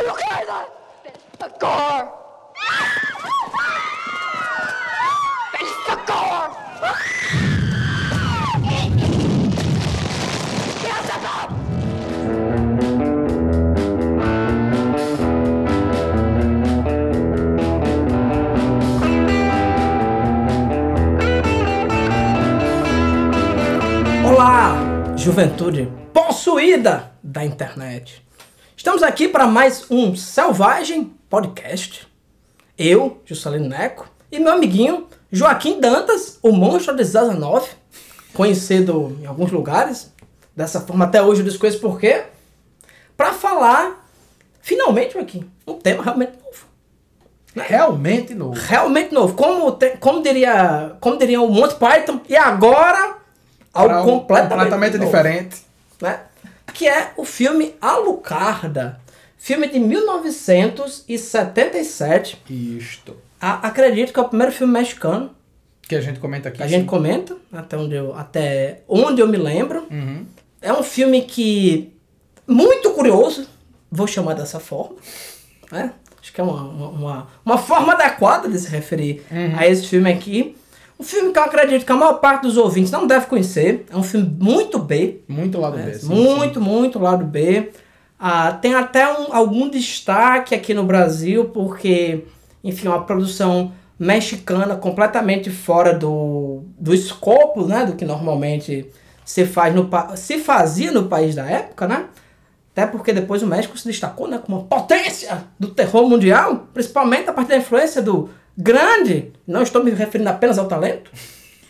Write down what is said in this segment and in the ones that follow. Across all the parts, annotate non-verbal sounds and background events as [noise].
Alucarda! Socorro! Socorro! Olá, juventude possuída da internet. Estamos aqui para mais um Selvagem Podcast. Eu, Juscelino Neco, e meu amiguinho Joaquim Dantas, o monstro de Zaza 9, conhecido em alguns lugares, dessa forma até hoje eu desconheço por quê, para falar, finalmente, Joaquim, um tema realmente novo. Realmente novo. Realmente novo. Como, te- como, diria, como diria o Monty Python, e agora algo um completamente, completamente diferente. né? Que é o filme Alucarda. Filme de 1977. Isto. A- acredito que é o primeiro filme mexicano Que a gente comenta aqui. a gente comenta, até onde eu, até onde eu me lembro. Uhum. É um filme que. Muito curioso, vou chamar dessa forma. Né? Acho que é uma, uma, uma, uma forma adequada de se referir a esse filme aqui. Um filme que eu acredito que a maior parte dos ouvintes não deve conhecer. É um filme muito B, Muito lado é, B. sim, muito, muito lado B. Ah, tem até um- algum destaque aqui no Brasil, porque, enfim, é uma produção mexicana completamente fora do, do escopo, né? Do que normalmente se, faz no, se fazia no país da época, né? Até porque depois o México se destacou né, como uma potência do terror mundial, principalmente a partir da influência do grande, não estou me referindo apenas ao talento,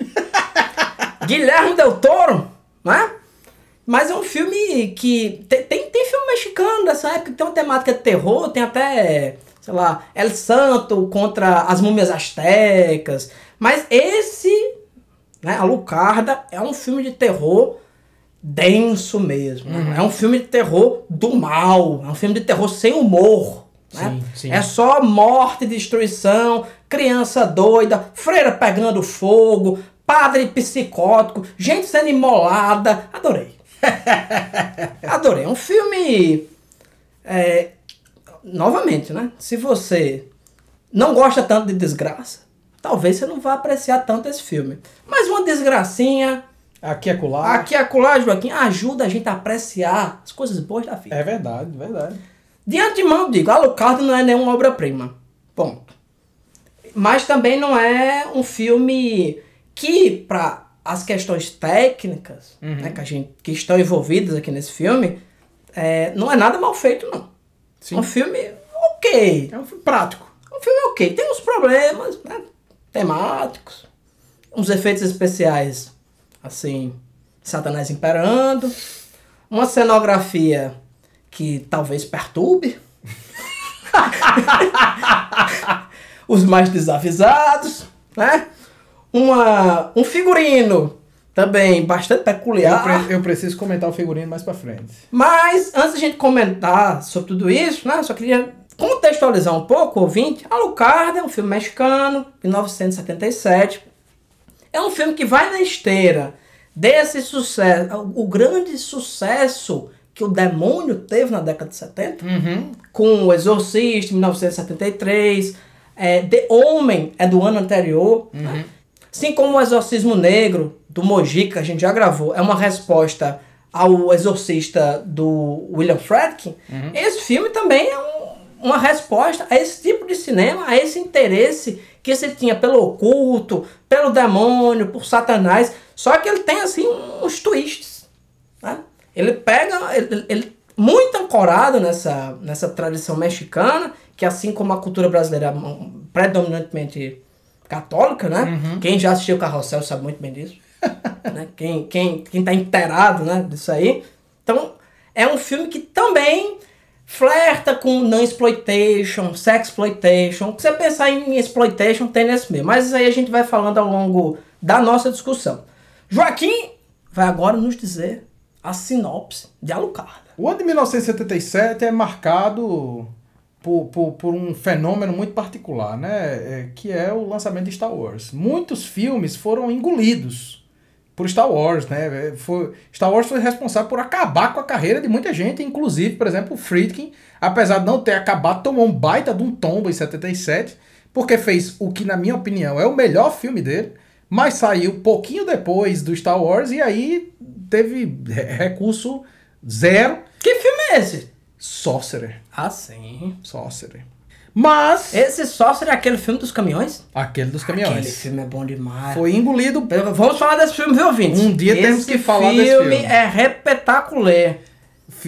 [laughs] Guilherme Del Toro, né? Mas é um filme que. Tem, tem, tem filme mexicano dessa época que tem uma temática de terror, tem até, sei lá, El Santo contra as múmias astecas. Mas esse, né, Alucarda, é um filme de terror denso mesmo. né? É um filme de terror do mal. É um filme de terror sem humor. Né? Sim, sim. É só morte, destruição, criança doida, freira pegando fogo, padre psicótico, gente sendo imolada. Adorei. [laughs] Adorei. É um filme. é, novamente, né? Se você não gosta tanto de desgraça, talvez você não vá apreciar tanto esse filme. Mas uma desgracinha, Aqui é colar. aqui acolá, Joaquim, ajuda a gente a apreciar as coisas boas da vida. É verdade, verdade. De antemão, digo, Alucard não é nenhuma obra-prima. Ponto. Mas também não é um filme que, para as questões técnicas né, que, a gente, que estão envolvidas aqui nesse filme, é, não é nada mal feito, não. Sim. É um filme ok. É um filme prático. É um filme ok. Tem uns problemas né, temáticos, uns efeitos especiais, assim, Satanás imperando, uma cenografia que talvez perturbe [laughs] os mais desavisados, né? Uma, um figurino também bastante Eu, peculiar. pre- eu preciso comentar o figurino mais pra frente. Mas, antes da gente comentar sobre tudo isso, né, eu só queria contextualizar um pouco, ouvinte. Alucard é um filme mexicano, de 1977. É um filme que vai na esteira desse sucesso, o grande sucesso que o demônio teve na década de 70, Uhum. com O Exorcista, em 1973. É, The Homem é do ano anterior. né? Assim como o Exorcismo Negro, do Mojica, a gente já gravou, é uma resposta ao Exorcista do William Friedkin, esse filme também é um- uma resposta a esse tipo de cinema, a esse interesse que se tinha pelo oculto, pelo demônio, por Satanás. Só que ele tem, assim, uns twists. né? Ele pega, ele, ele- muito ancorado nessa, nessa tradição mexicana, que assim como a cultura brasileira é predominantemente católica, né? Quem já assistiu Carrossel sabe muito bem disso. [laughs] né? Quem, quem, quem tá inteirado né, disso aí. Então, é um filme que também flerta com non-exploitation, sexploitation. O que você pensar em exploitation tem nesse meio. Mas isso aí a gente vai falando ao longo da nossa discussão. Joaquim vai agora nos dizer a sinopse de Alucarda. O ano de 1977 é marcado por, por, por um fenômeno muito particular, né? É, que é o lançamento de Star Wars. Muitos filmes foram engolidos por Star Wars, né? Foi, Star Wars foi responsável por acabar com a carreira de muita gente, inclusive, por exemplo, o Friedkin, apesar de não ter acabado, tomou um baita de um tombo em 77, porque fez o que, na minha opinião, é o melhor filme dele, mas saiu pouquinho depois do Star Wars e aí teve recurso zero. Que filme é esse? Sorcerer. Ah, sim. Sorcerer. Mas. Esse Sorcerer é aquele filme dos caminhões? Aquele dos caminhões. Aquele filme é bom demais. Foi engolido. Vamos falar desse filme, viu, ouvintes? Um dia Esse temos que falar filme desse filme. é repetacular.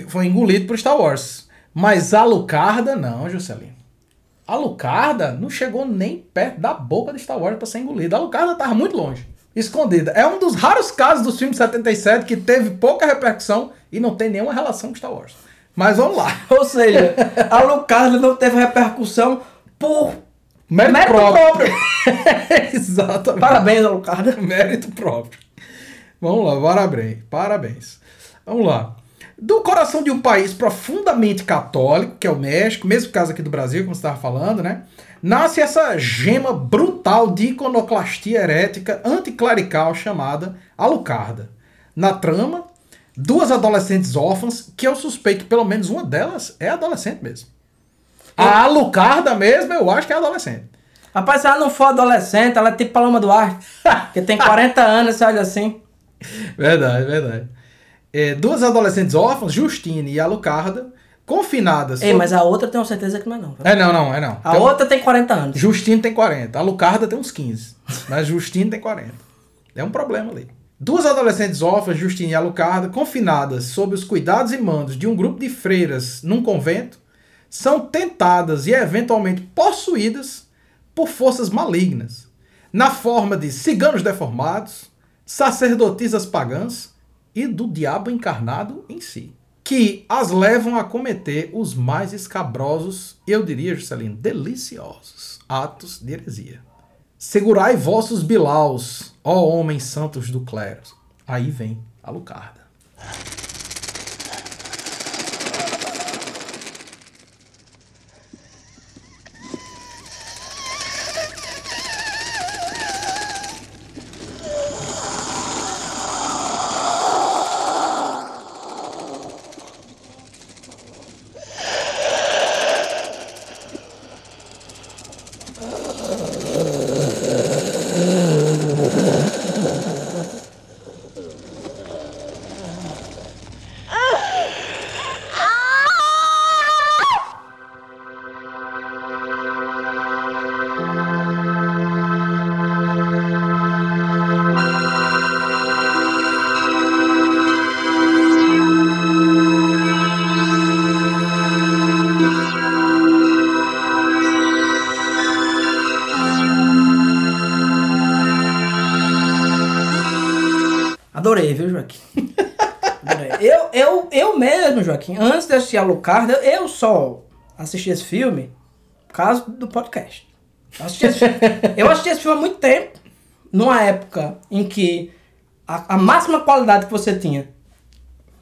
Foi engolido por Star Wars. Mas a Lucarda, não, Juscelino. A Lucarda não chegou nem perto da boca de Star Wars pra ser engolida. A Lucarda tava muito longe. Escondida. É um dos raros casos dos filmes de 77 que teve pouca repercussão e não tem nenhuma relação com Star Wars. Mas vamos lá. [laughs] Ou seja, a Lucarda não teve repercussão por Mérito, mérito próprio. próprio. [laughs] Exatamente. Parabéns, Alucarda. Mérito próprio. Vamos lá, parabéns. Parabéns. Vamos lá. Do coração de um país profundamente católico, que é o México, mesmo caso aqui do Brasil, como você estava falando, né? Nasce essa gema brutal de iconoclastia herética anticlerical chamada Alucarda. Na trama, duas adolescentes órfãs, que eu suspeito que pelo menos uma delas é adolescente mesmo. A Alucarda mesmo, eu acho que é adolescente. Rapaz, se ela não for adolescente, ela é tipo Paloma Duarte. [laughs] que tem 40 anos, você olha assim. Verdade, verdade. É, duas adolescentes órfãs, Justine e Alucarda, confinadas. Ei, sob- mas a outra eu tenho certeza que não é não. É, não, não, é não. A Tem um- outra tem 40 anos. Justine tem 40, Alucarda tem uns 15, mas Justine tem 40. É um problema ali. Duas adolescentes órfãs, Justine e Alucarda, confinadas sob os cuidados e mandos de um grupo de freiras num convento, são tentadas e eventualmente possuídas por forças malignas, na forma de ciganos deformados, sacerdotisas pagãs e do diabo encarnado em si, que as levam a cometer os mais escabrosos, eu diria, Juscelino, deliciosos atos de heresia. Segurai vossos bilaus, ó homens santos do clero. Aí vem a Lucarda. Joaquim, antes de assistir a Lucarda, eu só assisti esse filme por causa do podcast. Eu assisti esse, filme- [laughs] eu assisti esse filme há muito tempo, numa época em que a, a máxima qualidade que você tinha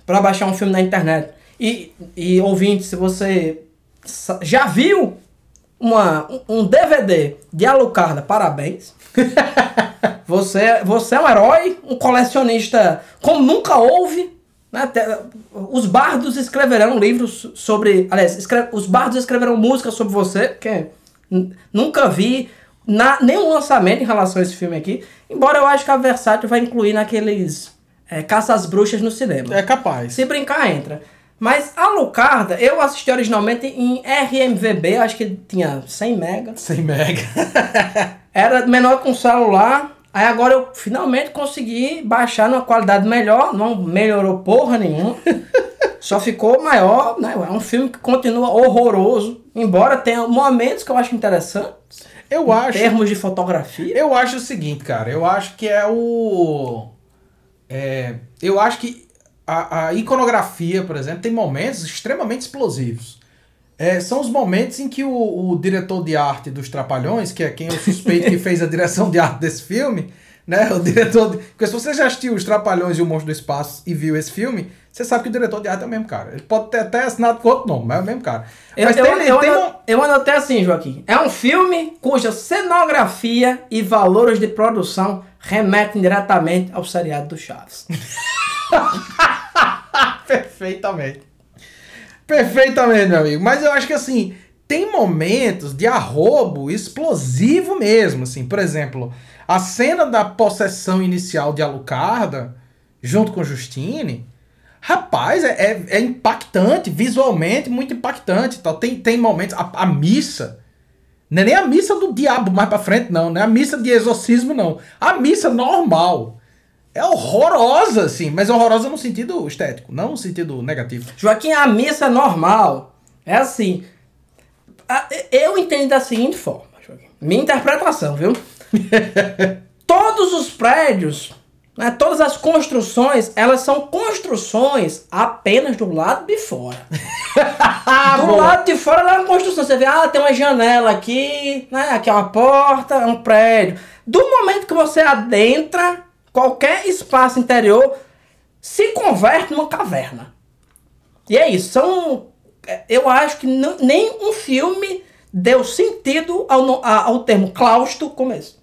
para baixar um filme na internet. E, e ouvinte, se você já viu uma, um um DVD de Alucarda, parabéns. [laughs] Você, você é um herói, um colecionista como nunca houve. Né? Os bardos escreverão livros sobre. Aliás, escre- os bardos escreverão músicas sobre você, que nunca vi na, nenhum lançamento em relação a esse filme aqui. Embora eu acho que a Versátil vai incluir naqueles é, Caça às Bruxas no cinema. É capaz. Se brincar, entra. Mas a Lucarda, eu assisti originalmente em RMVB, acho que tinha 100 mega. 100 mega. [laughs] Era menor que um celular. Aí agora eu finalmente consegui baixar numa qualidade melhor. Não melhorou porra nenhuma. [laughs] Só ficou maior, né? É um filme que continua horroroso. Embora tenha momentos que eu acho interessantes. Eu Em acho. termos de fotografia. Eu acho o seguinte, cara. Eu acho que é o. É, eu acho que a, a iconografia, por exemplo, tem momentos extremamente explosivos. É, são os momentos em que o, o diretor de arte dos Trapalhões, que é quem eu suspeito que fez a direção de arte desse filme, né? O diretor. De, porque se você já assistiu Os Trapalhões e o Monstro do Espaço e viu esse filme, Você sabe que o diretor de arte é o mesmo cara. Ele pode ter até assinado com outro nome, mas é o mesmo cara. Eu, Mas eu, tem, eu, tem um- eu anotei assim, Joaquim. É um filme cuja cenografia e valores de produção remetem diretamente ao seriado do Chaves. [laughs] Perfeitamente. Perfeitamente, meu amigo. Mas eu acho que assim, tem momentos de arrobo explosivo mesmo, assim. Por exemplo, a cena da possessão inicial de Alucarda, junto com Justine, rapaz, é, é, é impactante, visualmente muito impactante. Tal. Tem, tem momentos, a, a missa, não é nem a missa do diabo mais pra frente, não. Não é a missa de exorcismo, não. A missa normal. É horrorosa, assim, mas horrorosa no sentido estético, não no sentido negativo. Joaquim, a missa normal é assim. Eu entendo da seguinte forma, Joaquim. Minha interpretação, viu? [laughs] Todos os prédios, né, todas as construções, elas são construções apenas do lado de fora. [laughs] do boa. lado de fora ela é uma construção. Você vê, ah, tem uma janela aqui, né? Aqui é uma porta, é um prédio. Do momento que você adentra, qualquer espaço interior se converte numa caverna. E é isso. São. é, Eu acho que não- nem um filme deu sentido ao, ao termo claustro como esse.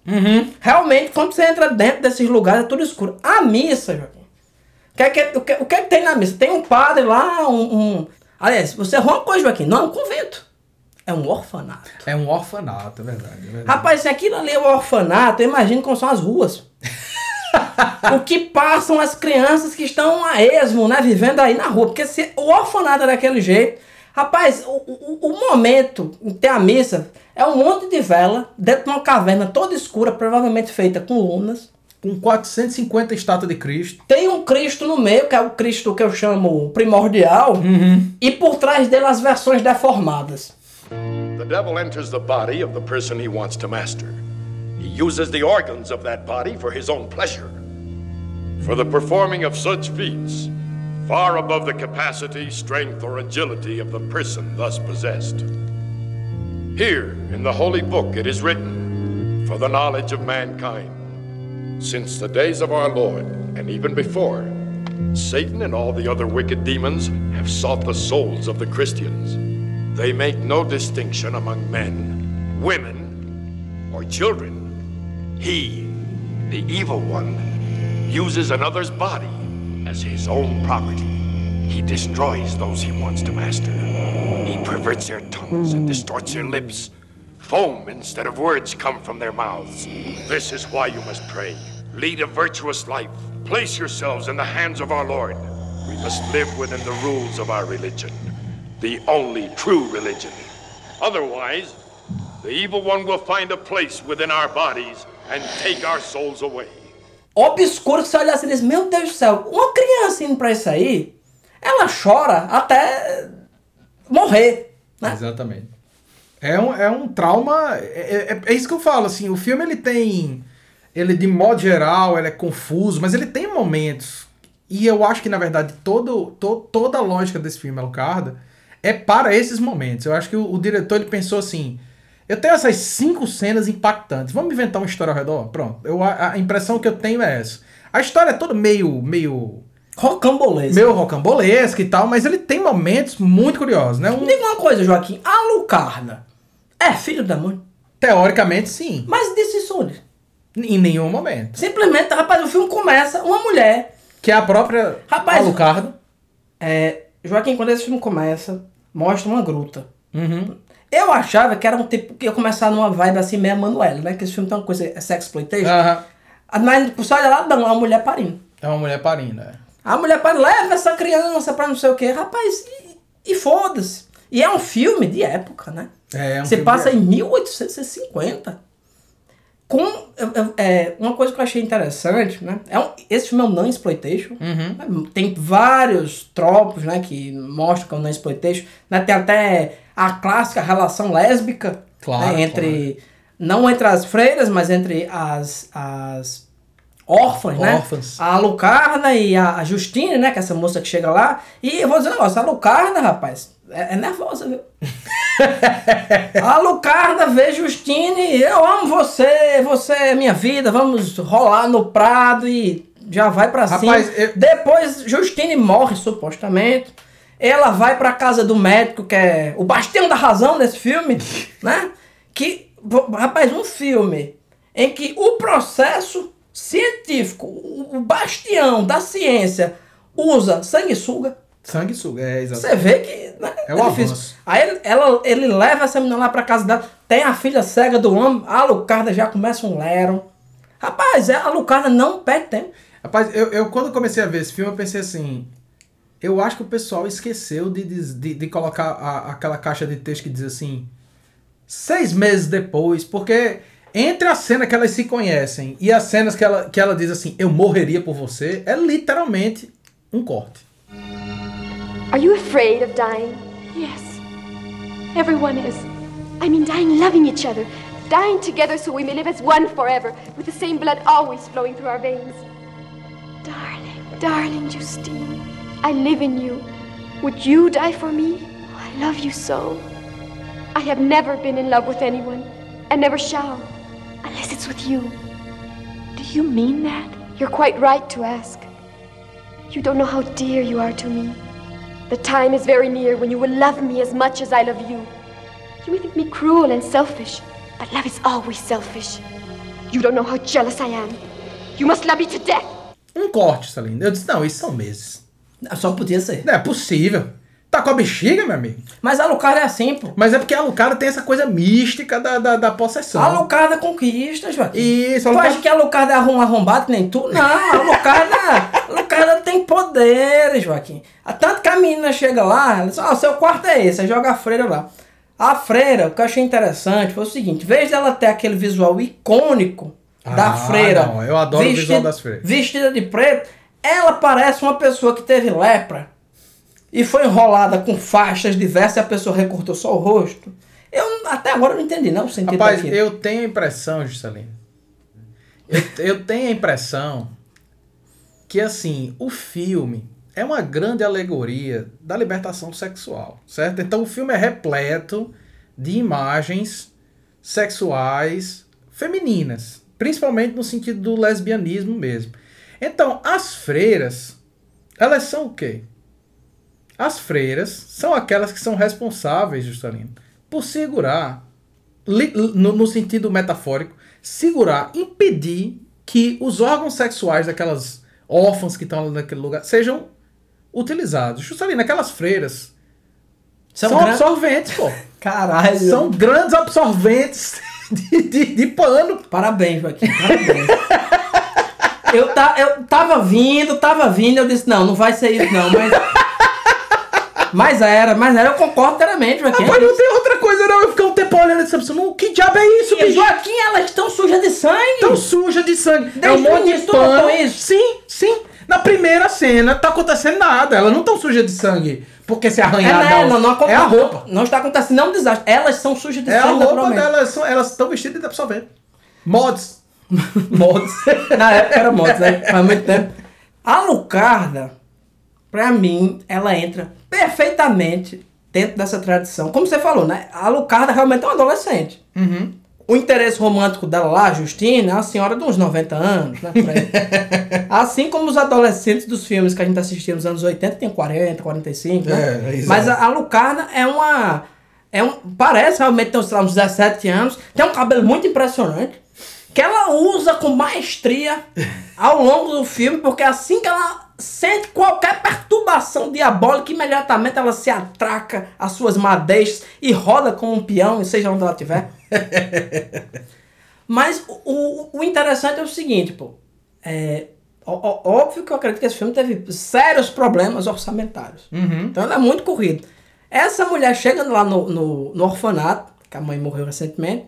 Realmente, quando você entra dentro desses lugares, é tudo escuro. A missa, Joaquim. O que, é que, o, que, o que é que tem na missa? Tem um padre lá, um. um... Aliás, você errou uma coisa, Joaquim. Não é um convento. É um orfanato. É um orfanato, é verdade. É verdade. Rapaz, se aquilo ali é um orfanato, eu imagino como são as ruas. [laughs] [laughs] o que passam as crianças que estão a esmo, né? Vivendo aí na rua. Porque se o orfanato é daquele jeito. Rapaz, o, o, o momento em ter a missa é um monte de vela dentro de uma caverna toda escura, provavelmente feita com lunas. Com 450 estátuas de Cristo. Tem um Cristo no meio, que é o Cristo que eu chamo primordial, e por trás dele as versões deformadas. The devil enters the body of the person he wants to master. He uses the organs of that body for his own pleasure. For the performing of such feats, far above the capacity, strength, or agility of the person thus possessed. Here, in the holy book, it is written, For the knowledge of mankind, since the days of our Lord, and even before, Satan and all the other wicked demons have sought the souls of the Christians. They make no distinction among men, women, or children. He, the evil one, uses another's body as his own property. He destroys those he wants to master. He perverts their tongues and distorts their lips. Foam instead of words come from their mouths. This is why you must pray. Lead a virtuous life. Place yourselves in the hands of our Lord. We must live within the rules of our religion, the only true religion. Otherwise, the evil one will find a place within our bodies and take our souls away. obscuro que você olha assim e diz, meu Deus do céu, uma criança indo pra isso aí, ela chora até morrer, né? Exatamente. É um, é um trauma. É, é, é isso que eu falo, assim. O filme ele tem. Ele, de modo geral, ele é confuso, mas ele tem momentos. E eu acho que, na verdade, todo, to, toda a lógica desse filme, Alucarda, é para esses momentos. Eu acho que o, o diretor ele pensou assim. Eu tenho essas cinco cenas impactantes. Vamos inventar uma história ao redor? Pronto. Eu, a, a impressão que eu tenho é essa. A história é toda meio. meio. Rocambolesco. meio rocambolesca e tal, mas ele tem momentos muito curiosos, né? Um- diga uma coisa, Joaquim, a Lucarda é filho da mãe, teoricamente, sim. mas disse isso onde? Em nenhum momento. Simplesmente, rapaz, o filme começa, uma mulher, Que é a própria Rapaz, Alucarda. é, Joaquim, quando esse filme começa, mostra uma gruta. Uhum. Eu achava que era um tipo que ia começar numa vibe assim meio Manuela, né? Que esse filme tem uma coisa, é sexploitation. Aham. Mas você olha lá, não, é uma mulher parindo. É uma mulher parindo, é. A mulher para leva essa criança pra não sei o que. Rapaz, e, e foda-se. E é um filme de época, né? É, é um Você passa de em 1850. Com é, uma coisa que eu achei interessante, né? É um, esse filme é um non-exploitation. Uhum. Tem vários tropos, né? Que mostram que é um non-exploitation. Né? Tem até a clássica relação lésbica. Claro, né? Entre... Não entre as freiras, mas entre as... as órfãs, né? Órfãs. A Lucarda e a Justine, né? Que é essa moça que chega lá. E eu vou dizer um negócio, a Lucarda, rapaz, é, é nervosa, viu? [laughs] a Lucarda vê Justine, eu amo você, você é minha vida, vamos rolar no prado e já vai pra Rapaz, cima. eu- Depois Justine morre, supostamente. Ela vai pra casa do médico, que é o bastião da razão desse filme, [laughs] né? Que, rapaz, um filme em que o processo científico, o o bastião da ciência, usa sanguessuga. Sanguessuga, é, exato. Você vê que né, É o difícil. avanço. Aí ele, ela, ele leva essa menina lá pra casa dela. Tem a filha cega do homem. A Lucarda já começa um lero. Rapaz, é, a Lucarda não perde tempo. Rapaz, eu, eu quando comecei a ver esse filme, eu pensei assim. Eu acho que o pessoal esqueceu de, de, de colocar a- aquela caixa de texto que diz assim. Seis meses depois, porque entre a cena que elas se conhecem e as cenas que ela, que ela diz assim, eu morreria por você, é literalmente um corte. Are you afraid of dying? Yes. Everyone is. I mean, dying loving each other. Dying together so we may live as one forever, with the same blood always flowing through our veins. Darling, darling Justine. I live in you. Would you die for me? I love you so. I have never been in love with anyone, and never shall. Unless it's with you. Do you mean that? You're quite right to ask. You don't know how dear you are to me. The time is very near when you will love me as much as I love you. You may think me cruel and selfish, but love is always selfish. You don't know how jealous I am. You must love me to death. Um corte, Saline. Eu disse, não, isso são meses. Só podia ser. Não é possível. Tá com a bexiga, meu amigo? Mas a Lucarda é assim, pô. Mas é porque a Lucara tem essa coisa mística da, da, da possessão. A Lucarda conquista, Joaquim. Isso, Tu acha que a Lucarda é arrum- arrombada que nem tu? Não, a Lucarda, a [laughs] Lucarda tem poderes, Joaquim. Tanto que a menina chega lá, ela diz, ó, seu quarto é esse, aí joga a freira lá. A freira, o que eu achei interessante foi o seguinte, em vez dela ter aquele visual icônico da Ah, freira. não, eu adoro o visual das freiras. Vestida de preto, ela parece uma pessoa que teve lepra e foi enrolada com faixas diversas e a pessoa recortou só o rosto. Eu até agora não entendi não o sentido Rapaz, daquilo. eu tenho a impressão, Juscelino. Eu, eu tenho a impressão que, assim, o filme é uma grande alegoria da libertação sexual, certo? Então o filme é repleto de imagens sexuais femininas, principalmente no sentido do lesbianismo mesmo. Então, as freiras, elas são o quê? As freiras são aquelas que são responsáveis, Juscelino, por segurar li- no, no sentido metafórico, segurar, impedir que os órgãos sexuais daquelas órfãs que estão naquele lugar sejam utilizados. Juscelino, aquelas freiras São são, gran- absorventes, pô. [laughs] Caralho. São grandes absorventes [laughs] de, de, de pano. Parabéns, Joaquim. Parabéns. Eu, ta, eu tava vindo, tava vindo, eu disse, não, não vai ser isso não, mas... Mas era, mas era, eu concordo inteiramente, Joaquim. Rapaz, não tem outra coisa não. Eu fiquei um tempo olhando e disse, "Não, que diabo é isso, bicho? Joaquim, elas estão sujas de sangue. tão suja de sangue. Desde é um o monte de pano. isso? Sim, sim. Na primeira cena tá acontecendo nada. Elas não estão sujas de sangue porque se É, arranhar. né, não, não, é a roupa. Não está acontecendo nenhum desastre. Elas são sujas de É a sangue, roupa naturalmente. delas. são- Elas estão vestidas de absorvente. Mods. Mods. [laughs] Na época era mods, né? Faz muito tempo. A Lucarda, pra mim, ela entra perfeitamente dentro dessa tradição. Como você falou, né? A Lucarda realmente é uma adolescente. O interesse romântico dela lá, Justina, é uma senhora de uns 90 anos, né? [laughs] assim como os adolescentes dos filmes que a gente assistia nos anos 80, tem 40, 45, né? É, exato. Mas a, a Lucarda é uma... É um, parece realmente ter uns 17 anos, tem um cabelo muito impressionante, que ela usa com maestria ao longo do filme, porque assim que ela sente qualquer perturbação diabólica, imediatamente ela se atraca às suas madeixas e roda como um peão, seja onde ela estiver. [laughs] Mas o, o, interessante é o seguinte, pô. É, óbvio que eu acredito que esse filme teve sérios problemas orçamentários. Então ele é muito corrido. Essa mulher chega lá no, no, no orfanato, que a mãe morreu recentemente.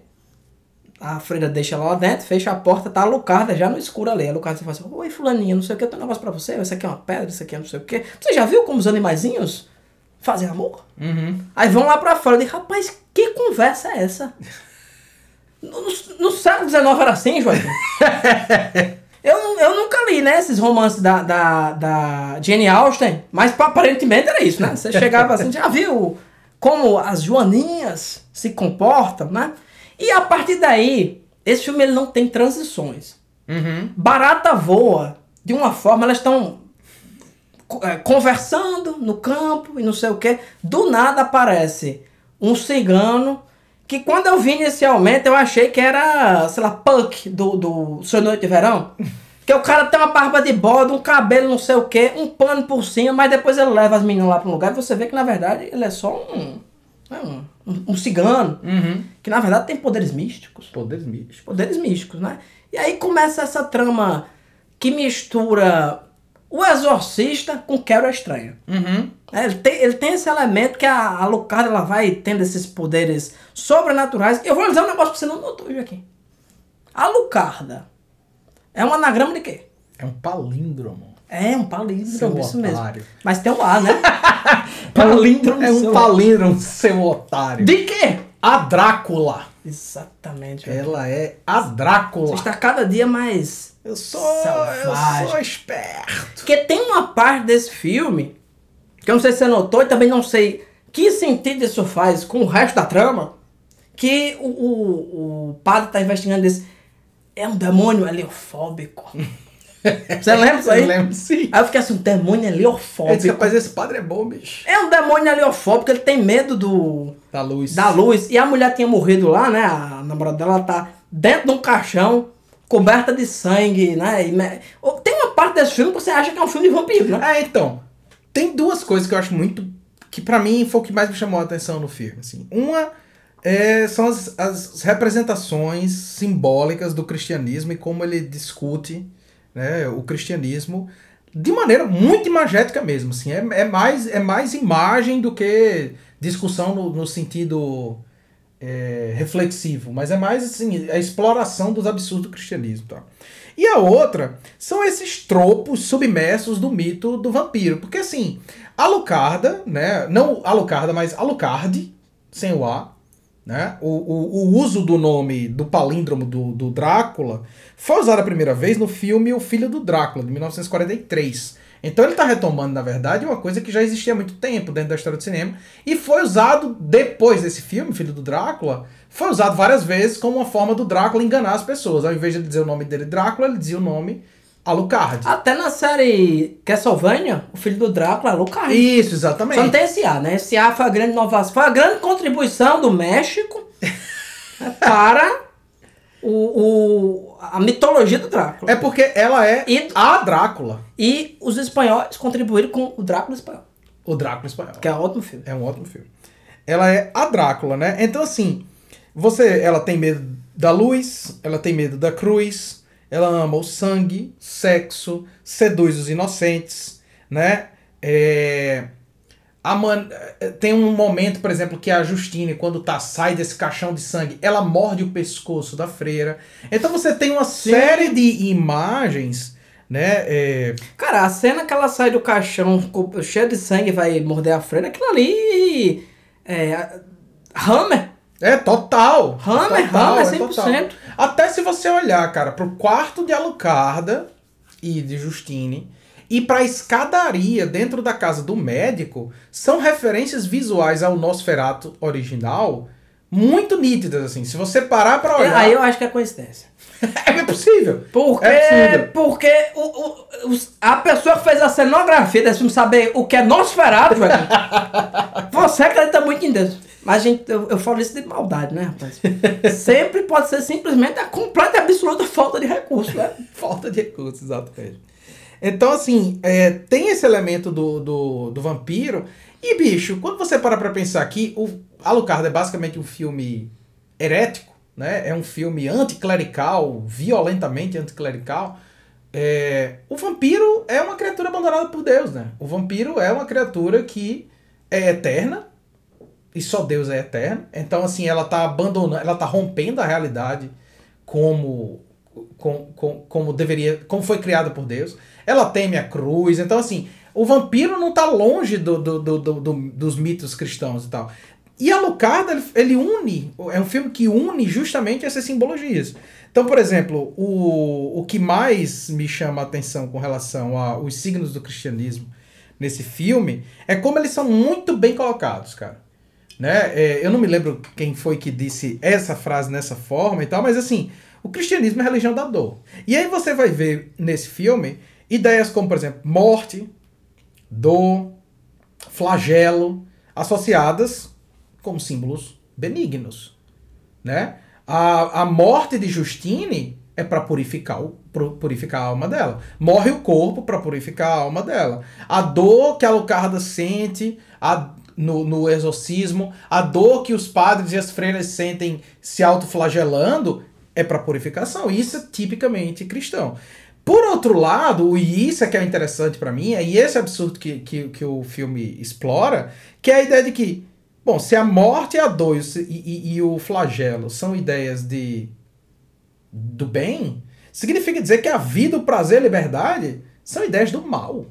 A freira deixa ela lá dentro, fecha a porta, tá a Lucarda já no escuro ali. A Lucarda fala assim: Oi, Fulaninha, não sei o que, eu tenho um negócio pra você. Isso aqui é uma pedra, isso aqui é não sei o que. Você já viu como os animaizinhos fazem amor? Aí vão lá pra fora. Eu digo: Rapaz, que conversa é essa? No, no- século XIX era assim, Joaquim? [laughs] eu, eu nunca li, né, esses romances da, da, da Jane Austen, mas pa- aparentemente era isso, né? Você chegava assim, já viu como as joaninhas se comportam, né? E a partir daí, esse filme ele não tem transições. Barata voa de uma forma, elas estão é, conversando no campo e não sei o que. Do nada aparece um cigano que quando eu vi inicialmente eu achei que era, sei lá, Puck do, do Seu Noite de Verão. Que o cara tem uma barba de bode, um cabelo não sei o que, um pano por cima, mas depois ele leva as meninas lá para um lugar e você vê que na verdade ele é só um, um, um, cigano. Que na verdade tem poderes místicos Poderes místicos. poderes místicos, né? E aí começa essa trama que mistura o exorcista com Quero a Estranha. Uhum. É, ele, tem, ele tem esse elemento que a, a Lucarda ela vai tendo esses poderes sobrenaturais. Eu vou dizer um negócio que você não notou aqui. A Lucarda é um anagrama de quê? É um palíndromo. É um palíndromo, Seu isso mesmo. otário. Mas tem um A, né? [laughs] palíndromo. É um seu- palíndromo, seu otário. De quê? A Drácula. Exatamente. Ela é a Drácula. Você está cada dia mais Eu sou, eu Selvagem. sou esperto. Porque tem uma parte desse filme que eu não sei se você notou e também não sei que sentido isso faz com o resto da trama. Que o, o, o padre tá investigando isso. É um demônio heliofóbico. [laughs] Você lembra disso aí? Eu lembro, sim. Aí eu fiquei assim, um demônio Eu disse, heliofóbico. rapaz, esse padre é bom, bicho. É um demônio heliofóbico, ele tem medo do, Da luz. da luz. E a mulher tinha morrido lá, né? A namorada dela tá dentro de um caixão, coberta de sangue, né? E Tem uma parte desse filme que você acha que é um filme de vampiro, né? É, então. Tem duas coisas que eu acho muito. Que pra mim foi o que mais me chamou a atenção no filme. Assim. Uma é, são as, as representações simbólicas do cristianismo e como ele discute né, o cristianismo de maneira muito imagética mesmo. Assim. É, é, mais, é mais imagem do que discussão no, no sentido é, reflexivo, mas é mais assim, a exploração dos absurdos do cristianismo. Tá? E a outra são esses tropos submersos do mito do vampiro. Porque assim, Alucarda, né? Não Alucarda, mas Alucard, sem o A, né? O, o, o uso do nome do palíndromo do, do Drácula foi usado a primeira vez no filme O Filho do Drácula, de 1943. Então ele está retomando, na verdade, uma coisa que já existia há muito tempo dentro da história do cinema. E foi usado depois desse filme, Filho do Drácula, foi usado várias vezes como uma forma do Drácula enganar as pessoas. Ao invés de dizer o nome dele Drácula, ele dizia o nome Alucard. Até na série Castlevania, o filho do Drácula, Alucard. Isso, exatamente. Só não tem esse A, né? Esse A foi a grande inovação, foi a grande contribuição do México [laughs] para o, o- a mitologia do Drácula. É porque ela é E- a Drácula. E os espanhóis contribuíram com o Drácula espanhol, O Drácula espanhol. que é um ótimo filme. É um ótimo filme. Ela é a Drácula, né? Então, assim, você, ela tem medo da luz, ela tem medo da cruz, ela ama o sangue, sexo, seduz os inocentes, né? É, a man... eh, Tem um momento, por exemplo, que a Justine, quando tá, sai desse caixão de sangue, ela morde o pescoço da freira. Então você tem uma série de imagens, né? é, Cara, a cena que ela sai do caixão cheia de sangue e vai morder a freira, aquilo ali. É. Hammer. É total. Hammer, total, Hammer, é 100%. total. Até se você olhar, cara, pro quarto de Alucarda e de Justine e pra escadaria dentro da casa do médico, são referências visuais ao Nosferatu original muito nítidas, assim. Se você parar pra olhar, Aí eu acho que é coincidência. [laughs] é possível. Porque, É possível. porque o, o- a pessoa que fez a cenografia desse filme saber o que é Nosferatu, velho. [laughs] você acredita muito em Deus. Mas, gente, eu, eu falo isso de maldade, né, rapaz? [laughs] Sempre pode ser simplesmente a completa e absoluta falta de recurso, né? Falta de recursos, exatamente. Então, assim, é, tem esse elemento do, do, do vampiro. E, bicho, quando você para pra pensar aqui, o Alucard é basicamente um filme herético, né? É um filme anticlerical, violentamente anticlerical. É, o vampiro é uma criatura abandonada por Deus, né? O vampiro é uma criatura que é eterna, e só Deus é eterno. Então, assim, ela tá abandonando, ela tá rompendo a realidade como, com, com, como deveria, como foi criada por Deus. Ela teme a cruz. Então, assim, o vampiro não tá longe do, do, do, do- do- dos mitos cristãos e tal. E Alucard, ele, ele une, é um filme que une justamente essas simbologias. Então, por exemplo, o, o que mais me chama a atenção com relação aos signos do cristianismo nesse filme é como eles são muito bem colocados, cara né? É, eu não me lembro quem foi que disse essa frase nessa forma e tal, mas assim, o cristianismo é a religião da dor. E aí você vai ver nesse filme ideias como, por exemplo, morte, dor, flagelo, associadas como símbolos benignos, né? A, a morte de Justine é para purificar, o, purificar a alma dela. Morre o corpo para purificar a alma dela. A dor que a Lucarda sente a, no, no exorcismo, a dor que os padres e as freiras sentem se autoflagelando é para purificação. Isso é tipicamente cristão. Por outro lado, e isso é que é interessante para mim, é, esse absurdo que, que, que o filme explora, que é a ideia de que, bom, se a morte, a dor e, e, e o flagelo são ideias de do bem, significa dizer que a vida, o prazer e a liberdade são ideias do mal.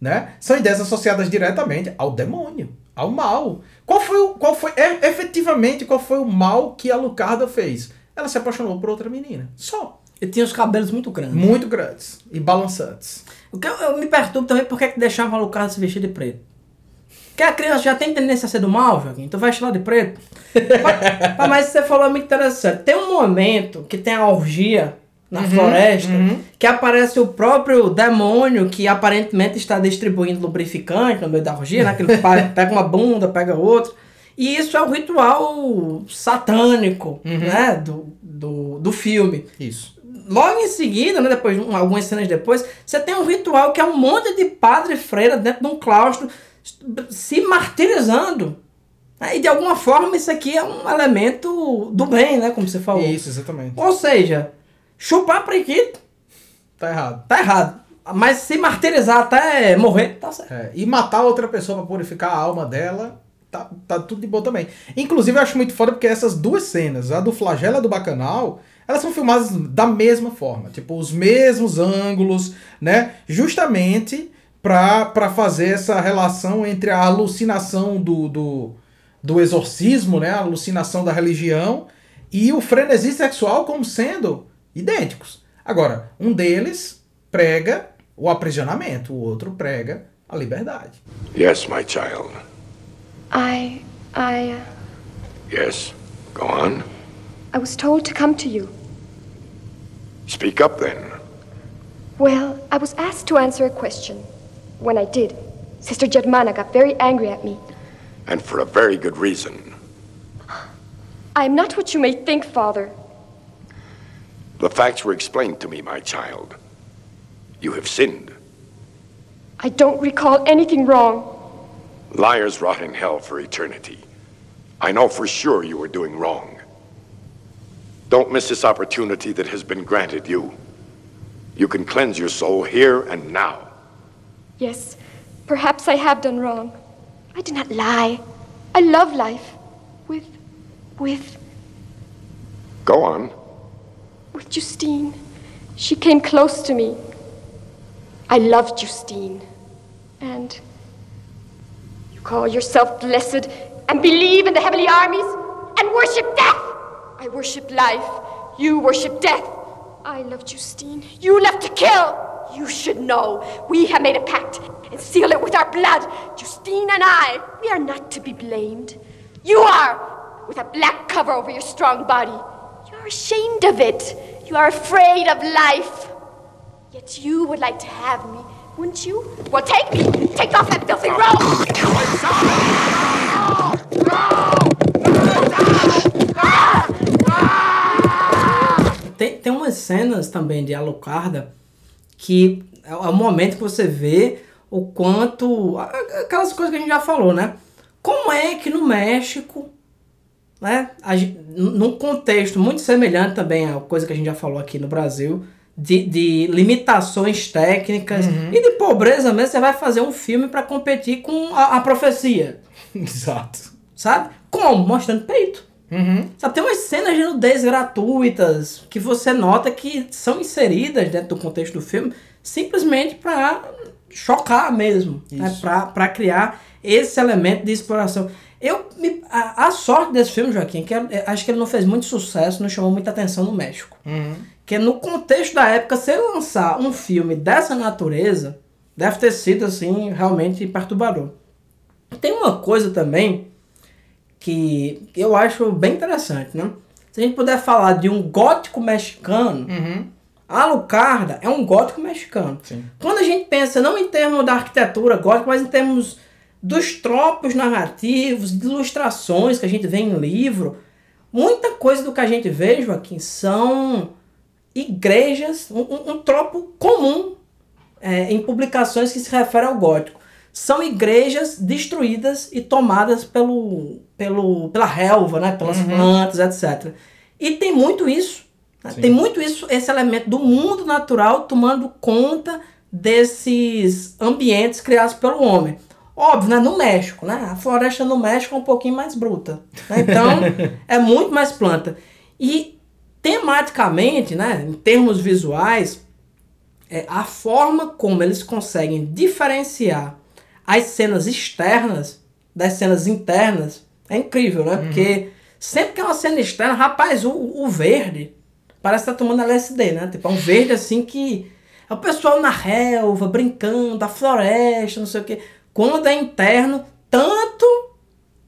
Né? São ideias associadas diretamente ao demônio, ao mal. Qual foi, o, qual foi é, efetivamente qual foi o mal que a Lucarda fez? Ela se apaixonou por outra menina. Só. E tinha os cabelos muito grandes. Muito grandes e balançantes. O que eu, eu me perturbo também porque que deixava a Lucarda se vestir de preto. Porque a criança já tem tendência a ser do mal, Joaquim, então vai lá de preto. [laughs] mas, mas você falou muito interessante. Tem um momento que tem a orgia na uhum, floresta, uhum. que aparece o próprio demônio que aparentemente está distribuindo lubrificante no meio da orgia, né? Que ele [laughs] pega uma bunda, pega outra. E isso é o ritual satânico, uhum. né? Do, do, do filme. Isso. Logo em seguida, né, depois, algumas cenas depois, você tem um ritual que é um monte de padre e freira dentro de um claustro se martirizando. E de alguma forma isso aqui é um elemento do bem, né? Como você falou. Isso, exatamente. Ou seja, chupar priquito. Tá errado. Tá errado. Mas se martirizar até morrer, tá certo. É, e matar outra pessoa para purificar a alma dela, tá, tá tudo de boa também. Inclusive, eu acho muito foda porque essas duas cenas, a do flagelo e a do bacanal, elas são filmadas da mesma forma. Tipo, os mesmos ângulos, né? Justamente para fazer essa relação entre a alucinação do, do, do exorcismo, né, a alucinação da religião, e o frenesi sexual como sendo idênticos. Agora, um deles prega o aprisionamento, o outro prega a liberdade. Yes, my child. I. I. Uh... Yes, go on. I was told to come to you. Speak up then. Well, I was asked to answer a question. When I did, Sister Germana got very angry at me. And for a very good reason. I am not what you may think, Father. The facts were explained to me, my child. You have sinned. I don't recall anything wrong. Liars rot in hell for eternity. I know for sure you are doing wrong. Don't miss this opportunity that has been granted you. You can cleanse your soul here and now. Yes, perhaps I have done wrong. I do not lie. I love life. With. with. Go on. With Justine. She came close to me. I loved Justine. And. You call yourself blessed and believe in the heavenly armies and worship death! I worship life. You worship death. I love Justine. You love to kill! You should know. We have made a pact and seal it with our blood. Justine and I, we are not to be blamed. You are, with a black cover over your strong body. You are ashamed of it. You are afraid of life. Yet you would like to have me, wouldn't you? Well, take me. Take off that filthy robe. Tem, tem umas cenas também de Alucarda que é o momento que você vê o quanto. aquelas coisas que a gente já falou, né? Como é que no México, né? A, num contexto muito semelhante também à coisa que a gente já falou aqui no Brasil, de, de limitações técnicas uhum. e de pobreza mesmo, você vai fazer um filme para competir com a, a profecia. [laughs] Exato. Sabe? Como? Mostrando peito. Uhum. Sabe, tem umas cenas de nudez gratuitas que você nota que são inseridas dentro do contexto do filme simplesmente para chocar mesmo, né? para criar esse elemento de exploração. Eu me, a, a, sorte desse filme, Joaquim, que é, é, acho que ele não fez muito sucesso, não chamou muita atenção no México. Uhum. Que no contexto da época, se ele lançar um filme dessa natureza, deve ter sido assim realmente perturbador. Tem uma coisa também que eu acho bem interessante, né? Se a gente puder falar de um gótico mexicano, uhum. Alucarda é um gótico mexicano. Sim. Quando a gente pensa não em termos da arquitetura gótica, mas em termos dos tropos narrativos, de ilustrações que a gente vê em livro, muita coisa do que a gente vê, Joaquim, são igrejas, um, um, tropo comum é, em publicações que se referem ao gótico. São igrejas destruídas e tomadas pelo, pelo, pela relva, né? pelas plantas, etc. E tem muito isso. né? Tem muito isso, esse elemento do mundo natural tomando conta desses ambientes criados pelo homem. Óbvio, né? No México, né? A floresta no México é um pouquinho mais bruta. né? Então, [laughs] é muito mais planta. E tematicamente, né? Em termos visuais, é, a forma como eles conseguem diferenciar as cenas externas das cenas internas é incrível, né? Porque sempre que é uma cena externa, rapaz, o, o verde parece que tá tomando LSD, né? Tipo, é um verde assim que é o pessoal na relva, brincando, a floresta, não sei o quê. Quando é interno, tanto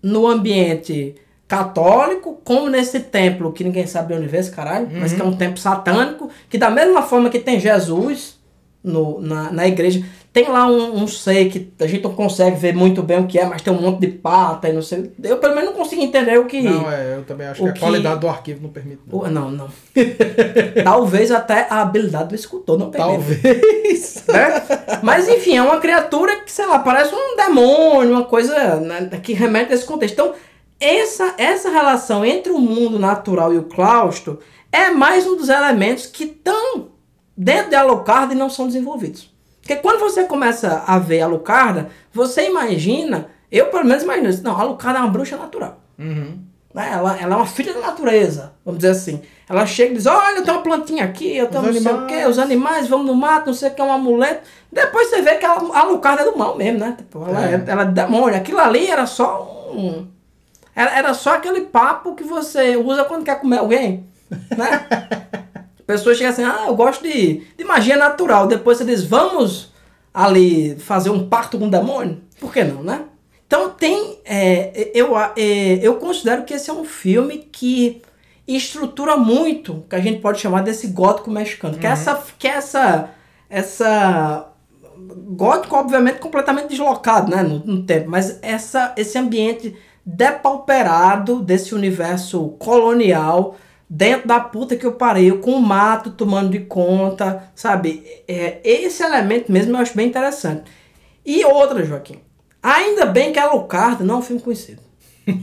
no ambiente católico, como nesse templo que ninguém sabe de onde veio esse caralho, mas que é um templo satânico, que da mesma forma que tem Jesus no, na, na igreja, tem lá um, um sei que a gente não consegue ver muito bem o que é, mas tem um monte de pata e não sei. Eu pelo menos não consigo entender o que. Não, é, eu também acho que a que- qualidade do arquivo não permite. não. O- Não, não. [laughs] Talvez até a habilidade do escultor não permita. Talvez. [laughs] né? Mas enfim, é uma criatura que, sei lá, parece um demônio, uma coisa né, que remete a esse contexto. Então, essa, essa relação entre o mundo natural e o claustro é mais um dos elementos que estão dentro de Alucarda e não são desenvolvidos. Porque quando você começa a ver Alucarda, você imagina, eu pelo menos imagino isso, não, Alucarda é uma bruxa natural. Uhum. Né? Ela, ela é uma filha da natureza, vamos dizer assim. Ela chega e diz: Olha, eu tenho uma plantinha aqui, eu tenho Os não sei o animais. quê, os animais, vamos no mato, não sei o que, é um amuleto. Depois você vê que ela, a Lucarda é do mal mesmo, né? Tipo, ela, É. é. ela é demônio. Aquilo ali era só um. Era, era só aquele papo que você usa quando quer comer alguém, né? [laughs] Pessoa chega assim: Ah, eu gosto de, de magia natural. Depois você diz: Vamos ali fazer um pacto com o demônio? Por que não, né? Então tem. é, eu, é, eu considero que esse é um filme que estrutura muito o que a gente pode chamar desse gótico mexicano. Que é essa. Que é essa, essa gótico, obviamente, completamente deslocado né, no, no tempo, mas essa, esse ambiente depauperado desse universo colonial dentro da puta que eu parei, com o mato tomando de conta, sabe? É, esse elemento mesmo eu acho bem interessante. E outra, Joaquim, ainda bem que a Lucarda não é um filme conhecido. [laughs]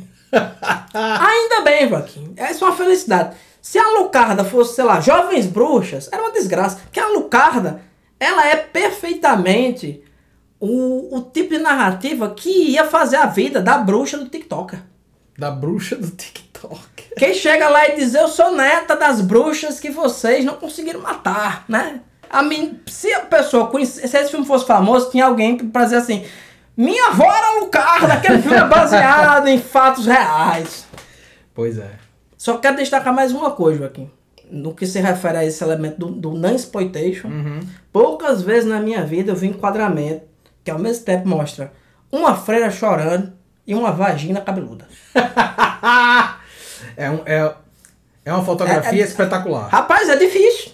Ainda bem, Joaquim. Essa é uma felicidade. Se a Lucarda fosse, sei lá, Jovens Bruxas, era uma desgraça. Porque a Lucarda, ela é perfeitamente o, o tipo de narrativa que ia fazer a vida da bruxa do TikToker. Da bruxa do TikTok. Quem chega lá e diz, eu sou neta das bruxas que vocês não conseguiram matar, né? A mim, se a pessoa conhece, se esse filme fosse famoso, tinha alguém pra dizer assim, minha avó era Lucarda, aquele filme é baseado em fatos reais. Pois é. Só quero destacar mais uma coisa, Joaquim. No que se refere a esse elemento do, do non-exploitation. Poucas vezes na minha vida eu vi enquadramento que ao mesmo tempo mostra uma freira chorando e uma vagina cabeluda. [laughs] É, um, é, é uma fotografia É- é- espetacular. Rapaz, é difícil.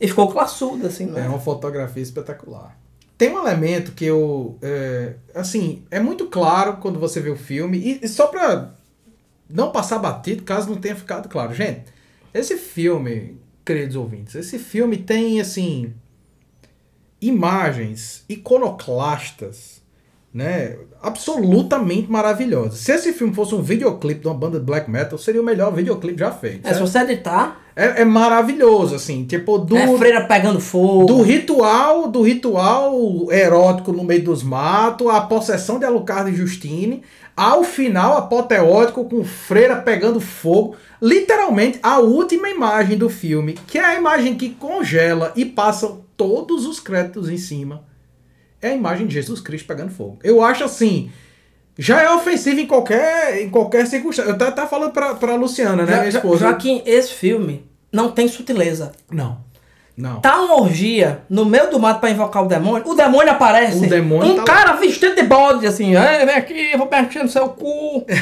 E ficou classudo, assim, É né? uma fotografia espetacular. Tem um elemento que eu. é, assim, é muito claro quando você vê o filme. E, e só pra não passar batido, caso não tenha ficado claro. Gente, esse filme, queridos ouvintes, esse filme tem, assim. Imagens iconoclastas, né? Absolutamente maravilhosas. Se esse filme fosse um videoclipe de uma banda de black metal, seria o melhor videoclipe já feito. É, se você editar, É, é maravilhoso, assim. Tipo, do, é freira pegando fogo. do ritual, do ritual erótico no meio dos matos, a possessão de Alucard e Justine, ao final apoteótico com Freira pegando fogo, literalmente a última imagem do filme, que é a imagem que congela e passam todos os créditos em cima, é a imagem de Jesus Cristo pegando fogo. Eu acho assim, já é ofensivo em qualquer, em qualquer circunstância. Eu tava tava falando pra, pra Luciana, né, Jo- minha esposa. Joaquim, esse filme não tem sutileza. Não, não. Tá uma orgia no meio do mato pra invocar o demônio, o demônio aparece. O demônio um tá lá. cara vestido de bode, assim, "Ei, vem aqui, eu vou mexer no seu cu. [laughs]